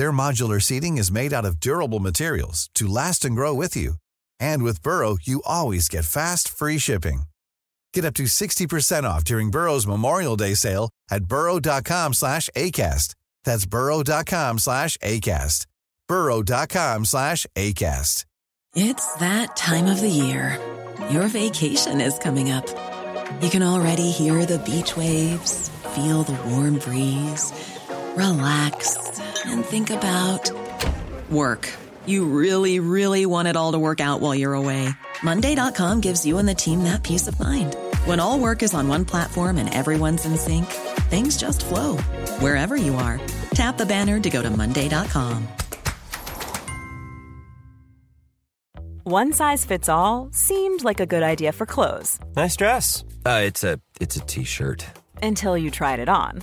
Their modular seating is made out of durable materials to last and grow with you. And with Burrow, you always get fast, free shipping. Get up to 60% off during Burrow's Memorial Day sale at burrow.com slash ACAST. That's burrow.com slash ACAST. burrow.com slash ACAST. It's that time of the year. Your vacation is coming up. You can already hear the beach waves, feel the warm breeze, relax, and think about work. You really, really want it all to work out while you're away. Monday.com gives you and the team that peace of mind. When all work is on one platform and everyone's in sync, things just flow wherever you are. Tap the banner to go to Monday.com. One size fits all seemed like a good idea for clothes Nice dress. Uh, it's a it's a t-shirt. until you tried it on.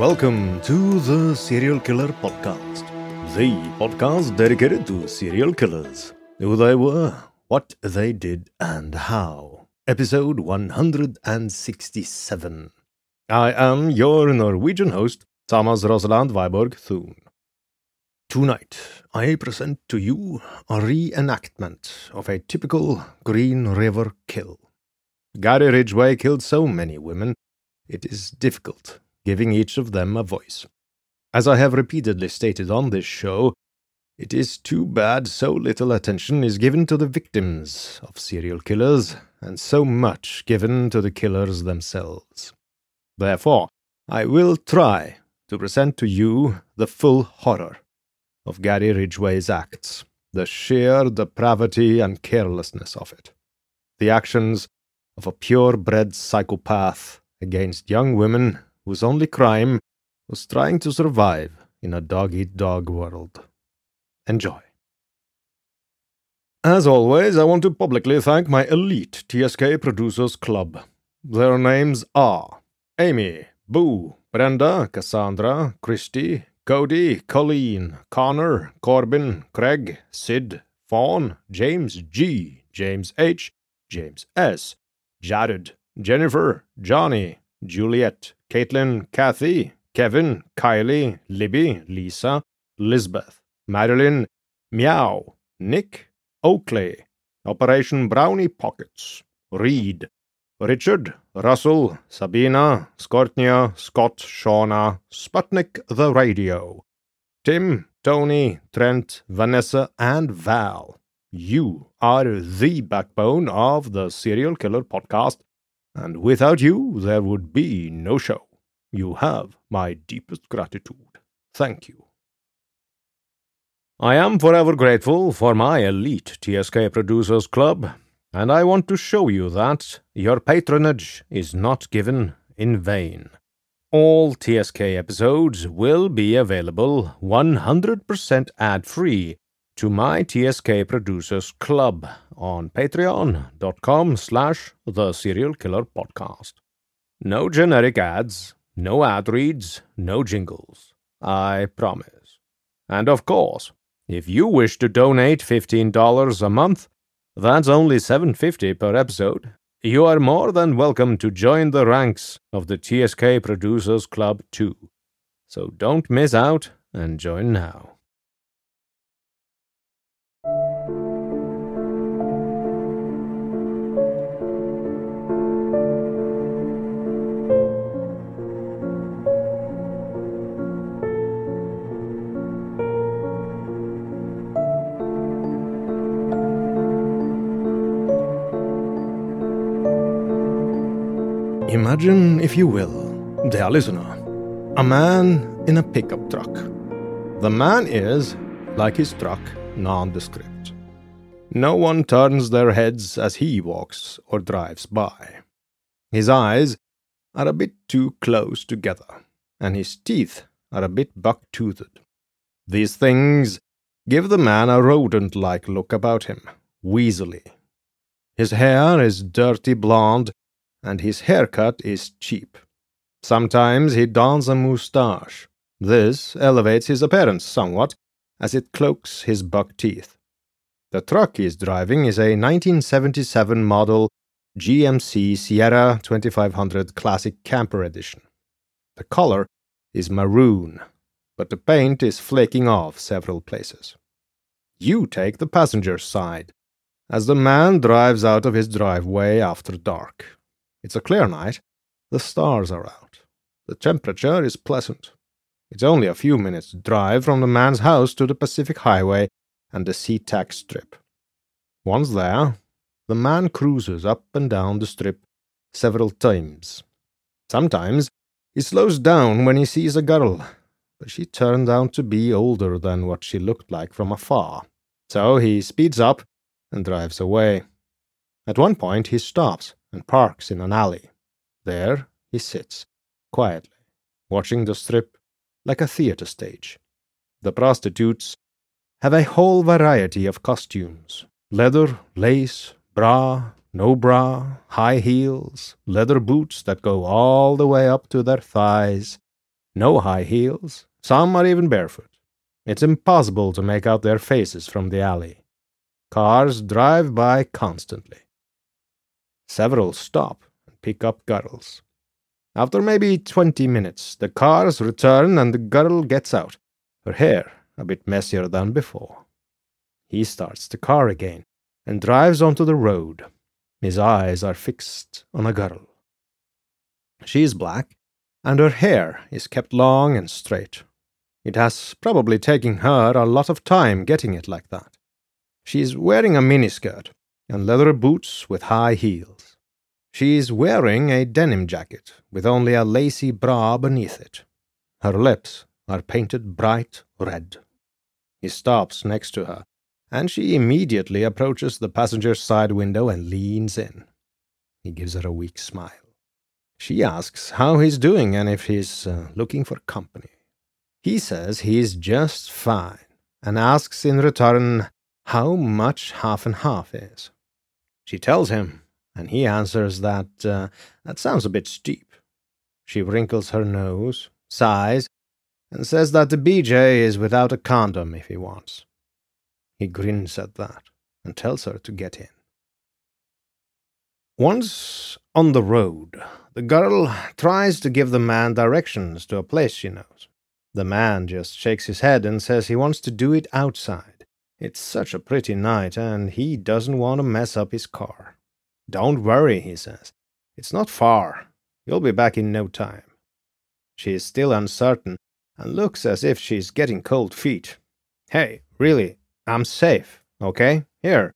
Welcome to the Serial Killer Podcast, the podcast dedicated to serial killers, who they were, what they did, and how. Episode 167. I am your Norwegian host, Thomas Rosaland Viborg Thun. Tonight, I present to you a reenactment of a typical Green River kill. Gary Ridgway killed so many women, it is difficult giving each of them a voice. As I have repeatedly stated on this show, it is too bad so little attention is given to the victims of serial killers, and so much given to the killers themselves. Therefore, I will try to present to you the full horror of Gary Ridgway's acts, the sheer depravity and carelessness of it, the actions of a purebred psychopath against young women whose only crime was trying to survive in a dog eat dog world. Enjoy. As always, I want to publicly thank my elite TSK Producers Club. Their names are Amy, Boo, Brenda, Cassandra, Christy, Cody, Colleen, Connor, Corbin, Craig, Sid, Fawn, James G, James H, James S, Jared, Jennifer, Johnny, Juliet, Caitlin, Kathy, Kevin, Kylie, Libby, Lisa, Lisbeth, Madeline, Meow, Nick, Oakley, Operation Brownie Pockets, Reed, Richard, Russell, Sabina, Skortnia, Scott, Shauna, Sputnik the Radio, Tim, Tony, Trent, Vanessa, and Val. You are the backbone of the Serial Killer Podcast, and without you, there would be no show. You have my deepest gratitude. Thank you. I am forever grateful for my elite TSK Producers Club, and I want to show you that your patronage is not given in vain. All TSK episodes will be available 100% ad free to my TSK Producers Club on patreon.com slash the serial killer podcast. No generic ads, no ad reads, no jingles. I promise. And of course, if you wish to donate $15 a month, that's only $7.50 per episode. You are more than welcome to join the ranks of the TSK Producers Club too. So don't miss out and join now. Imagine, if you will, dear listener, a man in a pickup truck. The man is, like his truck, nondescript. No one turns their heads as he walks or drives by. His eyes are a bit too close together, and his teeth are a bit buck toothed. These things give the man a rodent like look about him, weaselly. His hair is dirty blonde and his haircut is cheap. Sometimes he dons a moustache. This elevates his appearance somewhat, as it cloaks his buck teeth. The truck he is driving is a 1977 model GMC Sierra 2500 Classic Camper Edition. The color is maroon, but the paint is flaking off several places. You take the passenger's side as the man drives out of his driveway after dark. It's a clear night. The stars are out. The temperature is pleasant. It's only a few minutes' drive from the man's house to the Pacific Highway and the SeaTac Strip. Once there, the man cruises up and down the strip several times. Sometimes he slows down when he sees a girl, but she turned out to be older than what she looked like from afar. So he speeds up and drives away. At one point he stops and parks in an alley. There he sits, quietly, watching the strip like a theater stage. The prostitutes have a whole variety of costumes leather, lace, bra, no bra, high heels, leather boots that go all the way up to their thighs, no high heels, some are even barefoot. It's impossible to make out their faces from the alley. Cars drive by constantly. Several stop and pick up girls. After maybe twenty minutes, the cars return and the girl gets out, her hair a bit messier than before. He starts the car again and drives onto the road. His eyes are fixed on a girl. She is black, and her hair is kept long and straight. It has probably taken her a lot of time getting it like that. She is wearing a miniskirt and leather boots with high heels. She is wearing a denim jacket with only a lacy bra beneath it. Her lips are painted bright red. He stops next to her, and she immediately approaches the passenger's side window and leans in. He gives her a weak smile. She asks how he's doing and if he's uh, looking for company. He says he's just fine and asks in return how much half and half is. She tells him and he answers that uh, that sounds a bit steep. She wrinkles her nose, sighs, and says that the BJ is without a condom if he wants. He grins at that and tells her to get in. Once on the road, the girl tries to give the man directions to a place she knows. The man just shakes his head and says he wants to do it outside. It's such a pretty night, and he doesn't want to mess up his car. Don't worry, he says. It's not far. You'll be back in no time. She is still uncertain and looks as if she's getting cold feet. Hey, really, I'm safe, okay? Here,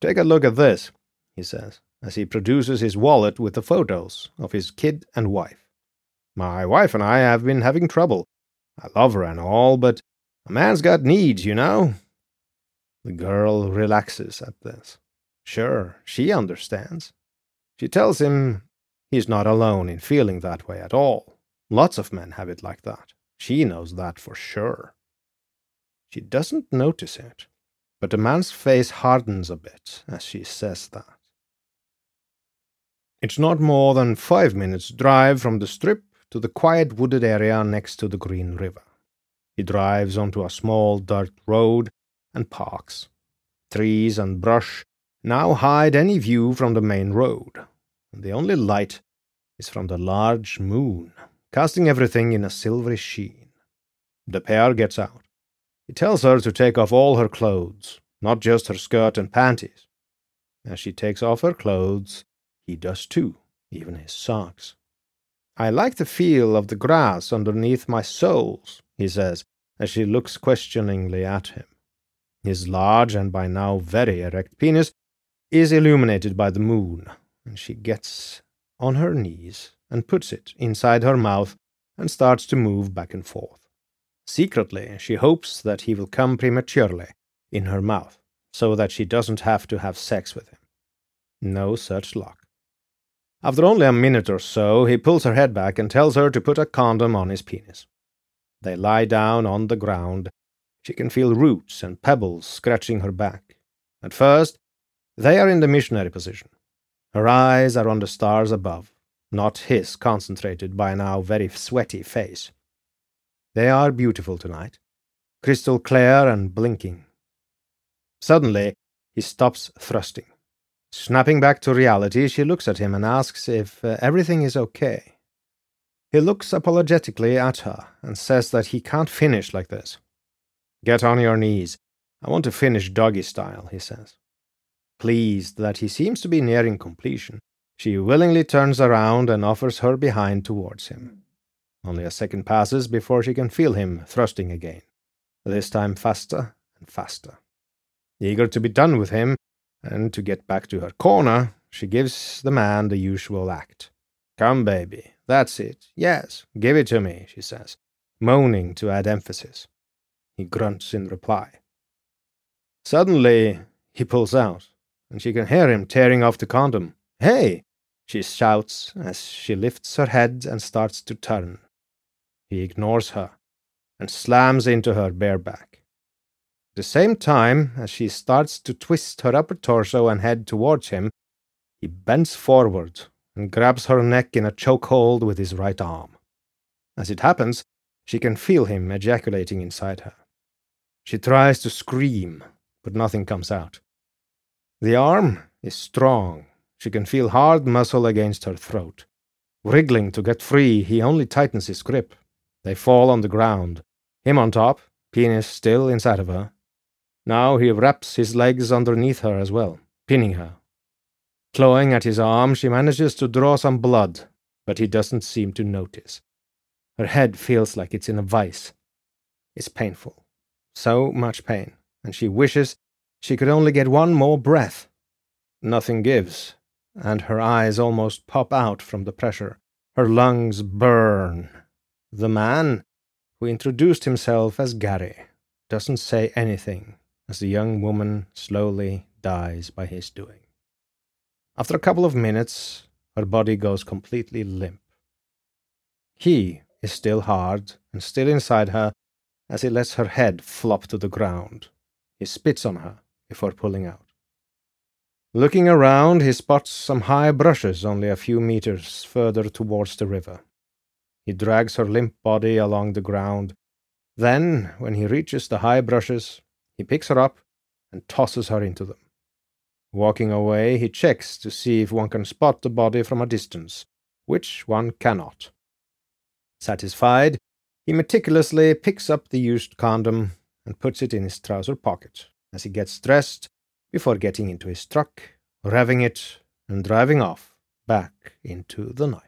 take a look at this, he says, as he produces his wallet with the photos of his kid and wife. My wife and I have been having trouble. I love her and all, but a man's got needs, you know. The girl relaxes at this. Sure, she understands. She tells him he's not alone in feeling that way at all. Lots of men have it like that. She knows that for sure. She doesn't notice it, but the man's face hardens a bit as she says that. It's not more than five minutes' drive from the strip to the quiet wooded area next to the Green River. He drives onto a small dirt road and parks. Trees and brush now hide any view from the main road. The only light is from the large moon, casting everything in a silvery sheen. The pair gets out. He tells her to take off all her clothes, not just her skirt and panties. As she takes off her clothes, he does too, even his socks. I like the feel of the grass underneath my soles, he says, as she looks questioningly at him. His large and by now very erect penis is illuminated by the moon, and she gets on her knees and puts it inside her mouth and starts to move back and forth. Secretly, she hopes that he will come prematurely in her mouth, so that she doesn't have to have sex with him. No such luck. After only a minute or so, he pulls her head back and tells her to put a condom on his penis. They lie down on the ground. She can feel roots and pebbles scratching her back. At first, they are in the missionary position. Her eyes are on the stars above, not his concentrated by now very sweaty face. They are beautiful tonight, crystal clear and blinking. Suddenly, he stops thrusting. Snapping back to reality, she looks at him and asks if uh, everything is okay. He looks apologetically at her and says that he can't finish like this. Get on your knees. I want to finish doggy style, he says. Pleased that he seems to be nearing completion, she willingly turns around and offers her behind towards him. Only a second passes before she can feel him thrusting again, this time faster and faster. Eager to be done with him, and to get back to her corner, she gives the man the usual act. Come, baby, that's it. Yes, give it to me, she says, moaning to add emphasis. He grunts in reply. Suddenly, he pulls out, and she can hear him tearing off the condom. Hey! she shouts as she lifts her head and starts to turn. He ignores her and slams into her bare back. At the same time, as she starts to twist her upper torso and head towards him, he bends forward and grabs her neck in a chokehold with his right arm. As it happens, she can feel him ejaculating inside her. She tries to scream, but nothing comes out. The arm is strong. She can feel hard muscle against her throat. Wriggling to get free, he only tightens his grip. They fall on the ground, him on top, penis still inside of her. Now he wraps his legs underneath her as well, pinning her. Clawing at his arm, she manages to draw some blood, but he doesn't seem to notice. Her head feels like it's in a vice. It's painful. So much pain, and she wishes she could only get one more breath. Nothing gives, and her eyes almost pop out from the pressure. Her lungs burn, the man, who introduced himself as Gary, doesn't say anything as the young woman slowly dies by his doing. After a couple of minutes, her body goes completely limp. He is still hard and still inside her as he lets her head flop to the ground. He spits on her before pulling out. Looking around, he spots some high brushes only a few meters further towards the river. He drags her limp body along the ground. Then, when he reaches the high brushes, he picks her up and tosses her into them. Walking away, he checks to see if one can spot the body from a distance, which one cannot. Satisfied, he meticulously picks up the used condom and puts it in his trouser pocket as he gets dressed before getting into his truck, revving it, and driving off back into the night.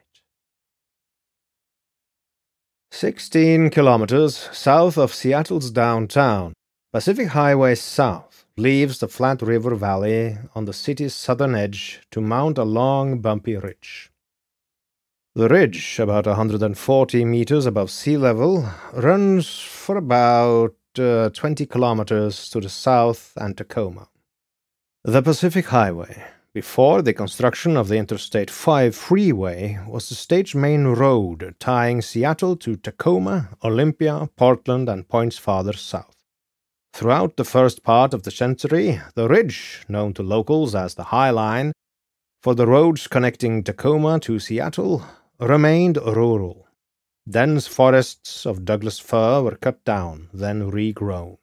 16 kilometers south of Seattle's downtown, Pacific Highway South leaves the flat river valley on the city's southern edge to mount a long, bumpy ridge. The ridge, about 140 meters above sea level, runs for about uh, 20 kilometers to the south and Tacoma. The Pacific Highway, before the construction of the Interstate 5 freeway, was the state's main road tying Seattle to Tacoma, Olympia, Portland, and points farther south. Throughout the first part of the century, the ridge, known to locals as the High Line, for the roads connecting Tacoma to Seattle, remained rural. Dense forests of Douglas fir were cut down, then regrown.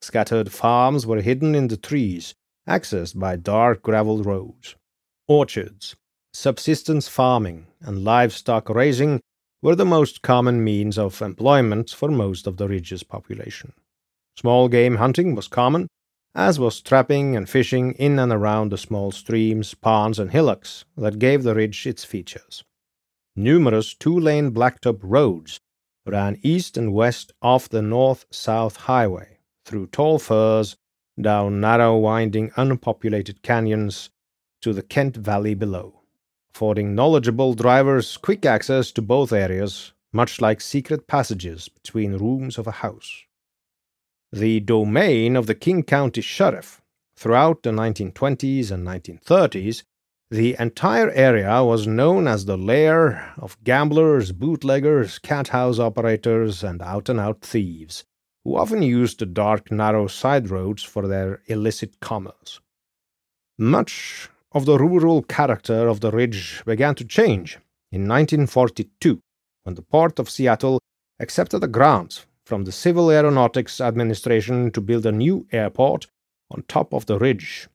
Scattered farms were hidden in the trees, accessed by dark gravel roads. Orchards, subsistence farming, and livestock raising were the most common means of employment for most of the ridge's population. Small game hunting was common, as was trapping and fishing in and around the small streams, ponds, and hillocks that gave the ridge its features. Numerous two lane blacktop roads ran east and west off the north south highway through tall firs down narrow, winding, unpopulated canyons to the Kent Valley below. affording knowledgeable drivers quick access to both areas, much like secret passages between rooms of a house. The domain of the King County Sheriff throughout the 1920s and 1930s the entire area was known as the lair of gamblers, bootleggers, cat house operators, and out and out thieves, who often used the dark, narrow side roads for their illicit commerce. Much of the rural character of the ridge began to change in 1942 when the Port of Seattle accepted a grant from the Civil Aeronautics Administration to build a new airport on top of the ridge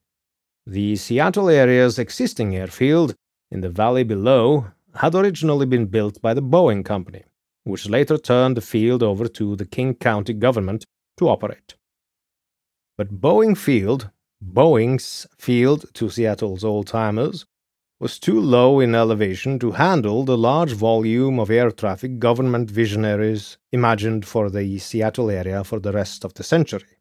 the Seattle area's existing airfield, in the valley below, had originally been built by the Boeing Company, which later turned the field over to the King County government to operate. But Boeing Field, Boeing's field to Seattle's old timers, was too low in elevation to handle the large volume of air traffic government visionaries imagined for the Seattle area for the rest of the century.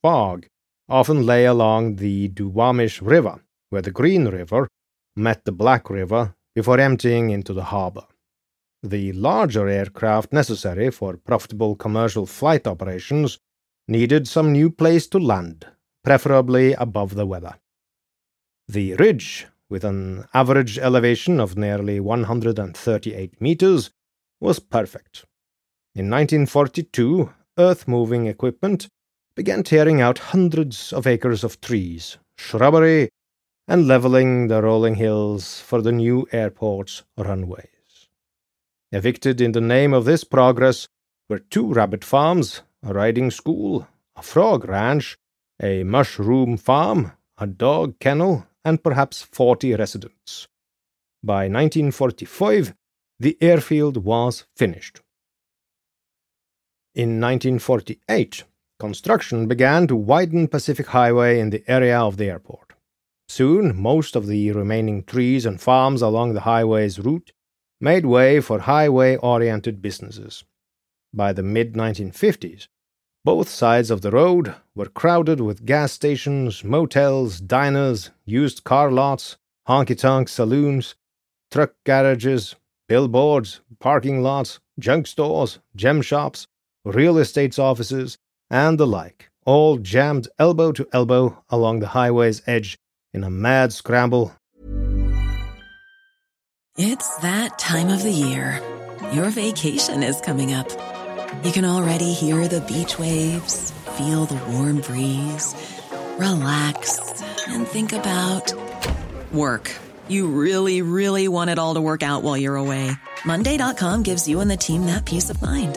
Fog often lay along the Duwamish River, where the Green River met the Black River before emptying into the harbor. The larger aircraft necessary for profitable commercial flight operations needed some new place to land, preferably above the weather. The ridge, with an average elevation of nearly 138 meters, was perfect. In 1942, earth moving equipment began tearing out hundreds of acres of trees, shrubbery, and leveling the rolling hills for the new airport's runways. Evicted in the name of this progress were two rabbit farms, a riding school, a frog ranch, a mushroom farm, a dog kennel, and perhaps forty residents. By 1945, the airfield was finished. In 1948, Construction began to widen Pacific Highway in the area of the airport. Soon, most of the remaining trees and farms along the highway's route made way for highway oriented businesses. By the mid 1950s, both sides of the road were crowded with gas stations, motels, diners, used car lots, honky tonk saloons, truck garages, billboards, parking lots, junk stores, gem shops, real estate offices, and the like, all jammed elbow to elbow along the highway's edge in a mad scramble. It's that time of the year. Your vacation is coming up. You can already hear the beach waves, feel the warm breeze, relax, and think about work. You really, really want it all to work out while you're away. Monday.com gives you and the team that peace of mind.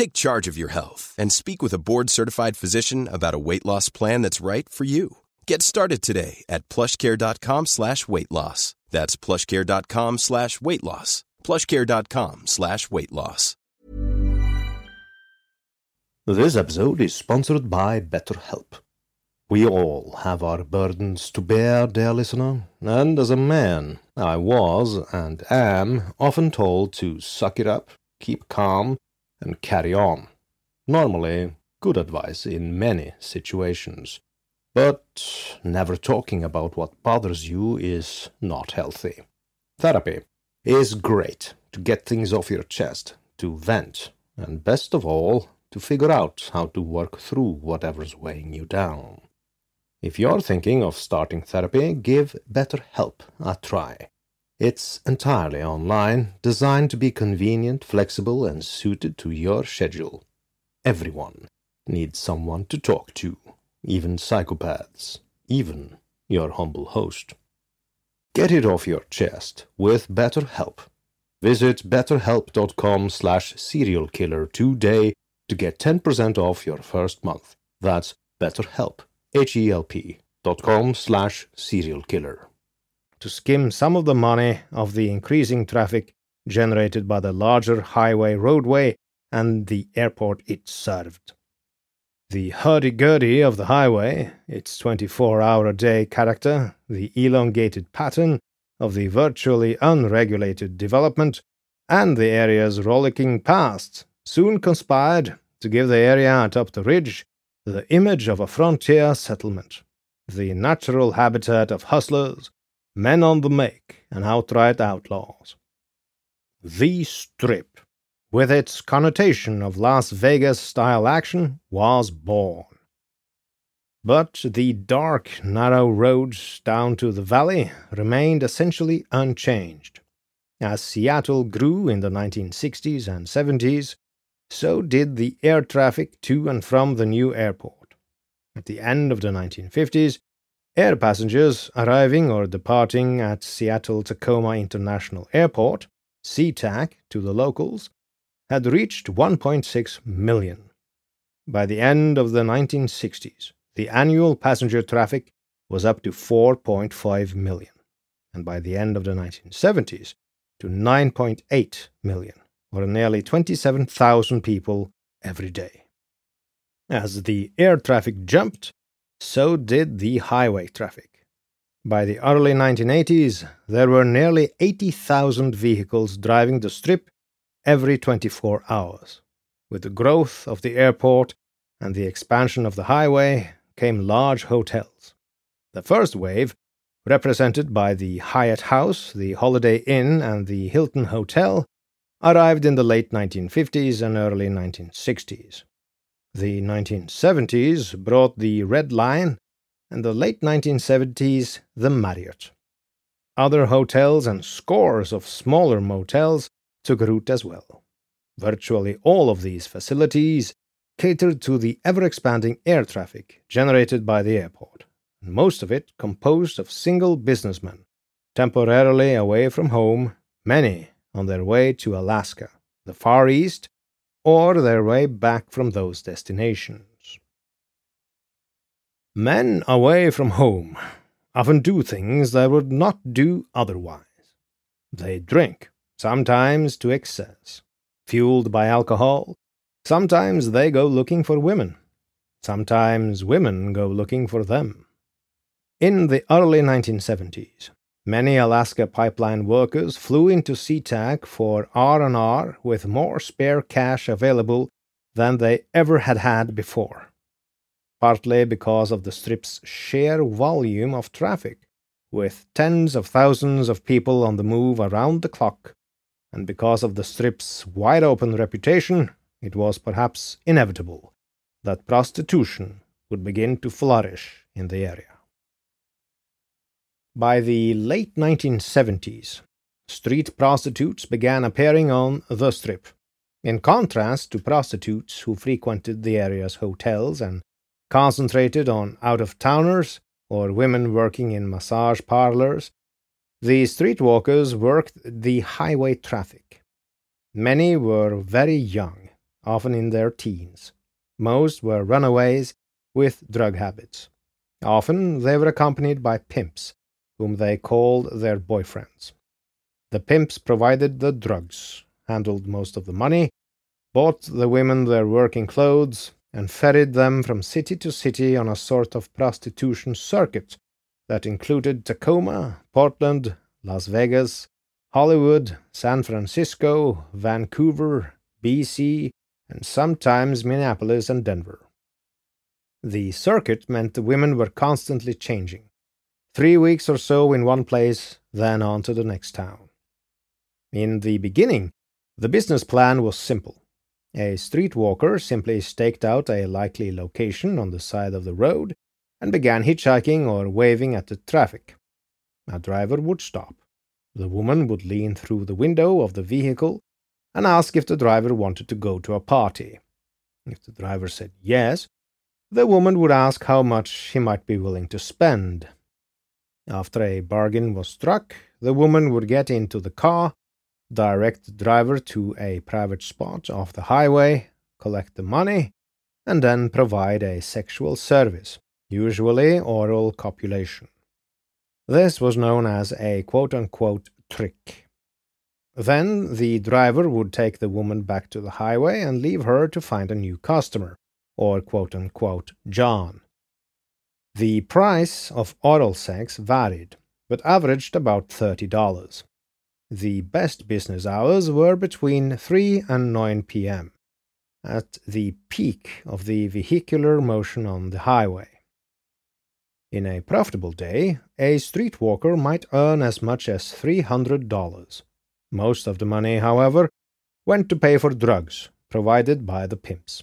Take charge of your health and speak with a board certified physician about a weight loss plan that's right for you. Get started today at plushcare.com slash weight loss. That's plushcare.com slash weight loss. Plushcare.com slash weight loss. This episode is sponsored by BetterHelp. We all have our burdens to bear, dear listener, and as a man, I was and am often told to suck it up, keep calm, and carry on. Normally, good advice in many situations. But never talking about what bothers you is not healthy. Therapy is great to get things off your chest, to vent, and best of all, to figure out how to work through whatever's weighing you down. If you're thinking of starting therapy, give BetterHelp a try. It's entirely online, designed to be convenient, flexible, and suited to your schedule. Everyone needs someone to talk to, even psychopaths, even your humble host. Get it off your chest with BetterHelp. Visit betterhelp.com slash serialkiller today to get 10% off your first month. That's betterhelp, H-E-L-P dot com slash serialkiller to skim some of the money of the increasing traffic generated by the larger highway roadway and the airport it served. The hurdy-gurdy of the highway, its 24-hour-a-day character, the elongated pattern of the virtually unregulated development, and the area's rollicking past soon conspired to give the area atop the ridge the image of a frontier settlement, the natural habitat of hustlers, men on the make, and outright outlaws. The Strip, with its connotation of Las Vegas style action, was born. But the dark, narrow roads down to the valley remained essentially unchanged. As Seattle grew in the 1960s and 70s, so did the air traffic to and from the new airport. At the end of the 1950s, air passengers arriving or departing at Seattle Tacoma International Airport, SeaTac to the locals, had reached 1.6 million. By the end of the 1960s, the annual passenger traffic was up to 4.5 million, and by the end of the 1970s, to 9.8 million or nearly 27,000 people every day. As the air traffic jumped, so did the highway traffic. By the early 1980s, there were nearly 80,000 vehicles driving the strip every 24 hours. With the growth of the airport and the expansion of the highway came large hotels. The first wave, represented by the Hyatt House, the Holiday Inn, and the Hilton Hotel, arrived in the late 1950s and early 1960s. The 1970s brought the Red Lion, and the late 1970s the Marriott. Other hotels and scores of smaller motels took root as well. Virtually all of these facilities catered to the ever expanding air traffic generated by the airport, most of it composed of single businessmen, temporarily away from home, many on their way to Alaska, the Far East, or their way back from those destinations. Men away from home often do things they would not do otherwise. They drink, sometimes to excess, fueled by alcohol. Sometimes they go looking for women. Sometimes women go looking for them. In the early 1970s, Many Alaska pipeline workers flew into SeaTac for R&R with more spare cash available than they ever had had before, partly because of the strip's sheer volume of traffic, with tens of thousands of people on the move around the clock, and because of the strip's wide open reputation, it was perhaps inevitable that prostitution would begin to flourish in the area. By the late 1970s, street prostitutes began appearing on the Strip. In contrast to prostitutes who frequented the area's hotels and concentrated on out of towners or women working in massage parlors, the streetwalkers worked the highway traffic. Many were very young, often in their teens. Most were runaways with drug habits. Often they were accompanied by pimps whom they called their boyfriends. The pimps provided the drugs, handled most of the money, bought the women their working clothes, and ferried them from city to city on a sort of prostitution circuit that included Tacoma, Portland, Las Vegas, Hollywood, San Francisco, Vancouver, BC, and sometimes Minneapolis and Denver. The circuit meant the women were constantly changing. Three weeks or so in one place, then on to the next town. In the beginning, the business plan was simple. A streetwalker simply staked out a likely location on the side of the road and began hitchhiking or waving at the traffic. A driver would stop. The woman would lean through the window of the vehicle and ask if the driver wanted to go to a party. If the driver said yes, the woman would ask how much he might be willing to spend. After a bargain was struck, the woman would get into the car, direct the driver to a private spot off the highway, collect the money, and then provide a sexual service, usually oral copulation. This was known as a quote unquote trick. Then the driver would take the woman back to the highway and leave her to find a new customer, or quote unquote John. The price of oral sex varied, but averaged about $30. The best business hours were between 3 and 9 p.m., at the peak of the vehicular motion on the highway. In a profitable day, a streetwalker might earn as much as $300. Most of the money, however, went to pay for drugs provided by the pimps.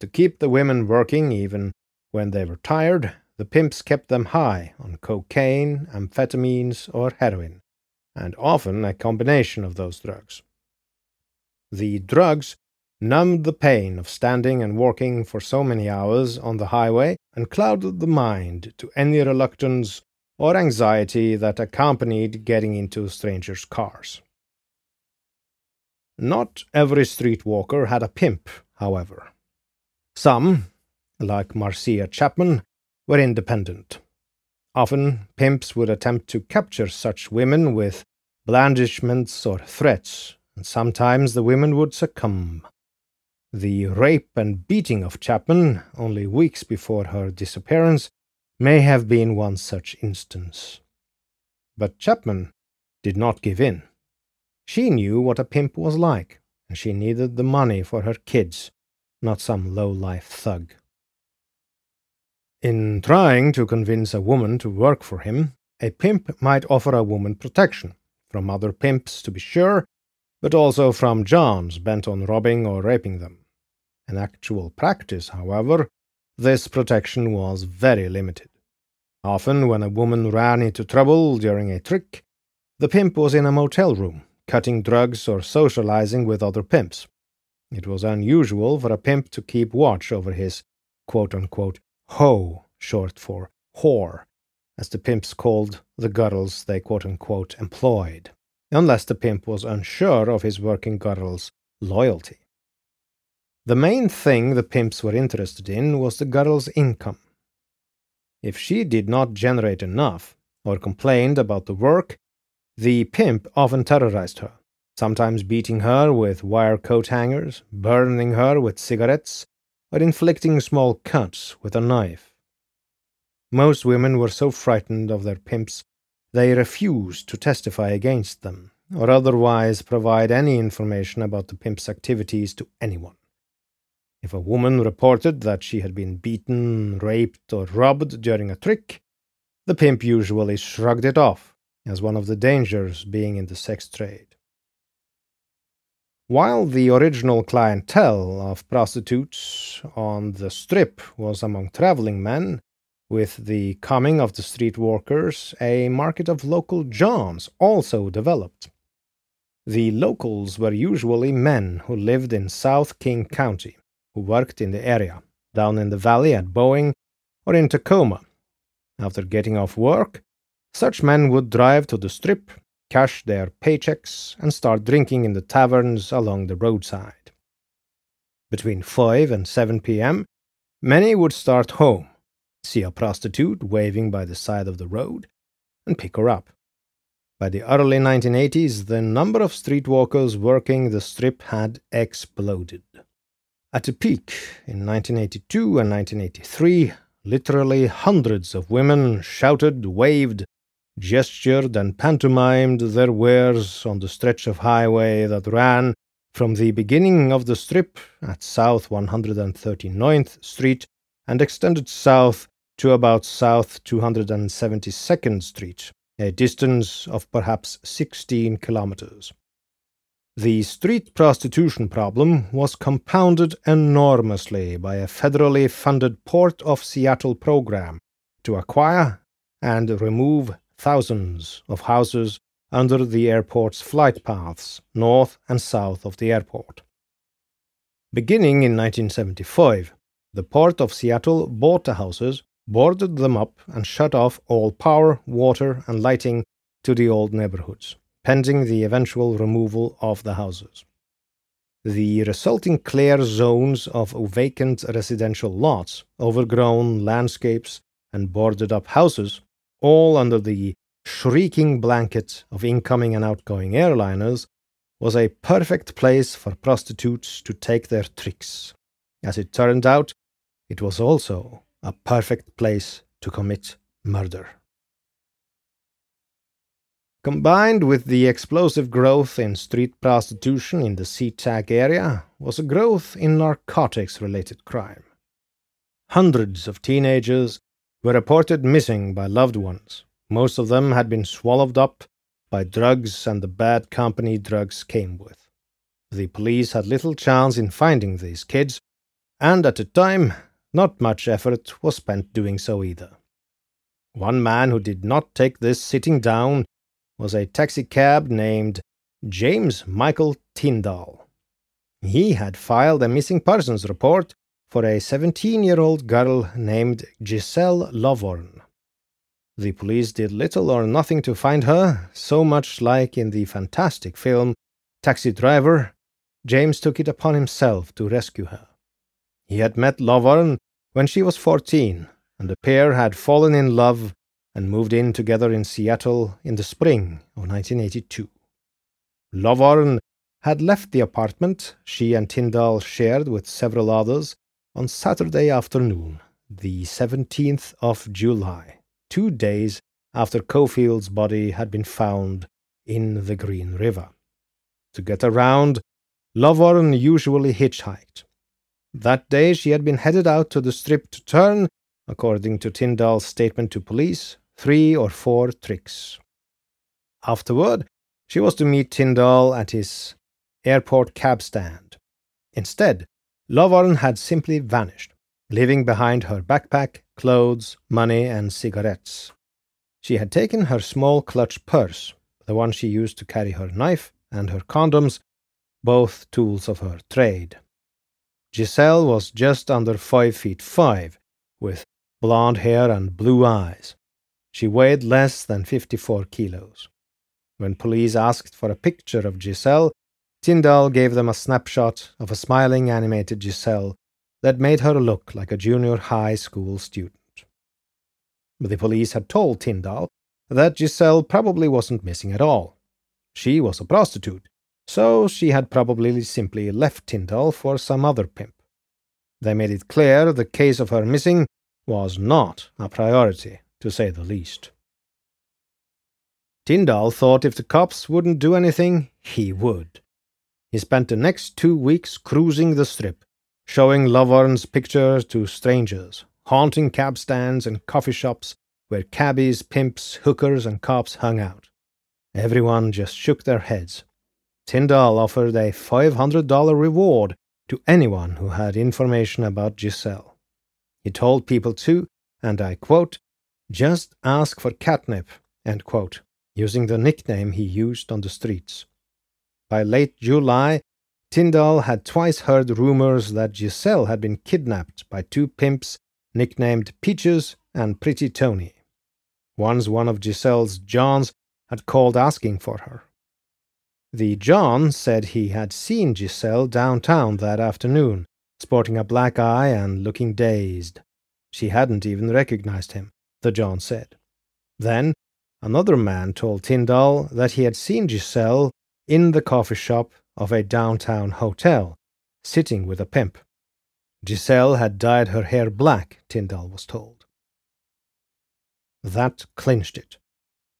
To keep the women working even when they were tired, the pimps kept them high on cocaine, amphetamines, or heroin, and often a combination of those drugs. The drugs numbed the pain of standing and working for so many hours on the highway and clouded the mind to any reluctance or anxiety that accompanied getting into strangers' cars. Not every streetwalker had a pimp, however. Some, like Marcia Chapman, were independent. Often, pimps would attempt to capture such women with blandishments or threats, and sometimes the women would succumb. The rape and beating of Chapman, only weeks before her disappearance, may have been one such instance. But Chapman did not give in. She knew what a pimp was like, and she needed the money for her kids, not some low-life thug. In trying to convince a woman to work for him, a pimp might offer a woman protection, from other pimps to be sure, but also from Johns bent on robbing or raping them. In actual practice, however, this protection was very limited. Often, when a woman ran into trouble during a trick, the pimp was in a motel room, cutting drugs or socializing with other pimps. It was unusual for a pimp to keep watch over his quote unquote hoe, short for whore, as the pimps called the girls they quote unquote employed, unless the pimp was unsure of his working girl's loyalty. The main thing the pimps were interested in was the girl's income. If she did not generate enough, or complained about the work, the pimp often terrorized her, sometimes beating her with wire coat hangers, burning her with cigarettes, or inflicting small cuts with a knife. Most women were so frightened of their pimps they refused to testify against them, or otherwise provide any information about the pimp's activities to anyone. If a woman reported that she had been beaten, raped, or robbed during a trick, the pimp usually shrugged it off as one of the dangers being in the sex trade. While the original clientele of prostitutes on the strip was among traveling men, with the coming of the street workers, a market of local Johns also developed. The locals were usually men who lived in South King County, who worked in the area, down in the valley at Boeing or in Tacoma. After getting off work, such men would drive to the strip cash their paychecks, and start drinking in the taverns along the roadside. Between 5 and 7 p.m., many would start home, see a prostitute waving by the side of the road, and pick her up. By the early 1980s, the number of streetwalkers working the strip had exploded. At a peak in 1982 and 1983, literally hundreds of women shouted, waved, gestured and pantomimed their wares on the stretch of highway that ran from the beginning of the strip at South 139th Street and extended south to about South 272nd Street, a distance of perhaps 16 kilometers. The street prostitution problem was compounded enormously by a federally funded Port of Seattle program to acquire and remove thousands of houses under the airport's flight paths, north and south of the airport. Beginning in 1975, the Port of Seattle bought the houses, boarded them up, and shut off all power, water, and lighting to the old neighborhoods, pending the eventual removal of the houses. The resulting clear zones of vacant residential lots, overgrown landscapes, and boarded up houses all under the shrieking blanket of incoming and outgoing airliners, was a perfect place for prostitutes to take their tricks. As it turned out, it was also a perfect place to commit murder. Combined with the explosive growth in street prostitution in the SeaTac area was a growth in narcotics related crime. Hundreds of teenagers were reported missing by loved ones. Most of them had been swallowed up by drugs and the bad company drugs came with. The police had little chance in finding these kids, and at the time, not much effort was spent doing so either. One man who did not take this sitting down was a taxicab named James Michael Tyndall. He had filed a missing persons report for a 17 year old girl named Giselle Lovvorn. The police did little or nothing to find her, so much like in the fantastic film Taxi Driver, James took it upon himself to rescue her. He had met Lovvorn when she was 14, and the pair had fallen in love and moved in together in Seattle in the spring of 1982. Lovvorn had left the apartment she and Tyndall shared with several others on Saturday afternoon, the 17th of July, two days after Coffield's body had been found in the Green River. To get around, Lovvorn usually hitchhiked. That day she had been headed out to the strip to turn, according to Tyndall's statement to police, three or four tricks. Afterward, she was to meet Tyndall at his airport cab stand. Instead, Lovvorn had simply vanished, leaving behind her backpack, clothes, money, and cigarettes. She had taken her small clutch purse, the one she used to carry her knife, and her condoms, both tools of her trade. Giselle was just under five feet five, with blonde hair and blue eyes. She weighed less than 54 kilos. When police asked for a picture of Giselle, Tyndall gave them a snapshot of a smiling animated Giselle that made her look like a junior high school student. The police had told Tyndall that Giselle probably wasn't missing at all. She was a prostitute, so she had probably simply left Tyndall for some other pimp. They made it clear the case of her missing was not a priority to say the least. Tyndall thought if the cops wouldn't do anything, he would. He spent the next two weeks cruising the strip, showing Lovvorn's pictures to strangers, haunting cab stands and coffee shops where cabbies, pimps, hookers, and cops hung out. Everyone just shook their heads. Tyndall offered a $500 reward to anyone who had information about Giselle. He told people to, and I quote, just ask for catnip, end quote, using the nickname he used on the streets. By late July, Tyndall had twice heard rumors that Giselle had been kidnapped by two pimps nicknamed Peaches and Pretty Tony. Once one of Giselle's Johns had called asking for her. The John said he had seen Giselle downtown that afternoon, sporting a black eye and looking dazed. She hadn't even recognized him the John said. Then another man told Tyndall that he had seen Giselle in the coffee shop of a downtown hotel, sitting with a pimp. Giselle had dyed her hair black, Tyndall was told. That clinched it.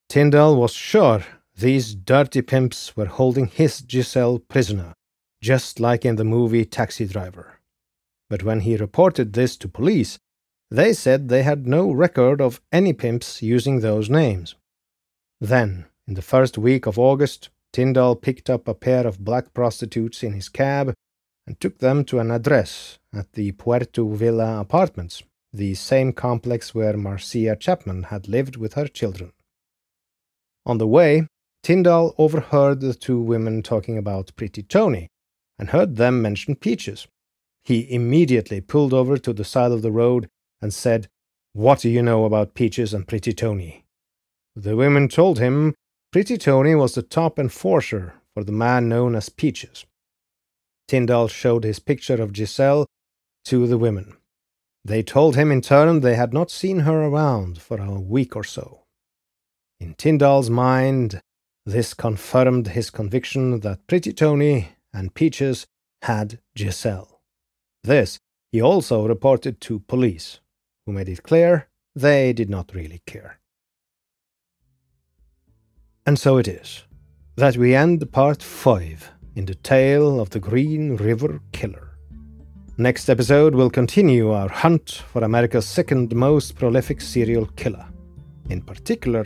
Tyndall was sure these dirty pimps were holding his Giselle prisoner, just like in the movie Taxi Driver. But when he reported this to police, they said they had no record of any pimps using those names. Then, in the first week of August, Tyndall picked up a pair of black prostitutes in his cab and took them to an address at the Puerto Villa apartments, the same complex where Marcia Chapman had lived with her children. On the way, Tyndall overheard the two women talking about Pretty Tony and heard them mention peaches. He immediately pulled over to the side of the road and said, What do you know about Peaches and Pretty Tony? The women told him Pretty Tony was the top enforcer for the man known as Peaches. Tyndall showed his picture of Giselle to the women. They told him in turn they had not seen her around for a week or so. In Tyndall's mind, This confirmed his conviction that Pretty Tony and Peaches had Giselle. This he also reported to police, who made it clear they did not really care. And so it is that we end part 5 in the tale of the Green River Killer. Next episode will continue our hunt for America's second most prolific serial killer. In particular,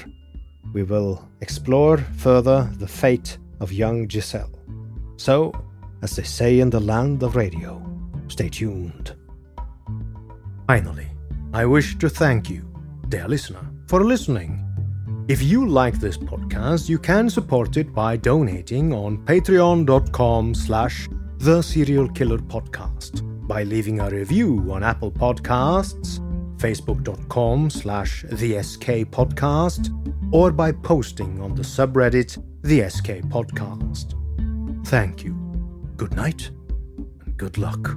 we will explore further the fate of young Giselle. So, as they say in the land of radio, stay tuned. Finally, I wish to thank you, dear listener, for listening. If you like this podcast, you can support it by donating on patreon.com slash the serial killer podcast, by leaving a review on Apple Podcasts, facebook.com slash the SK podcast, or by posting on the subreddit the SK podcast. Thank you. Good night and good luck.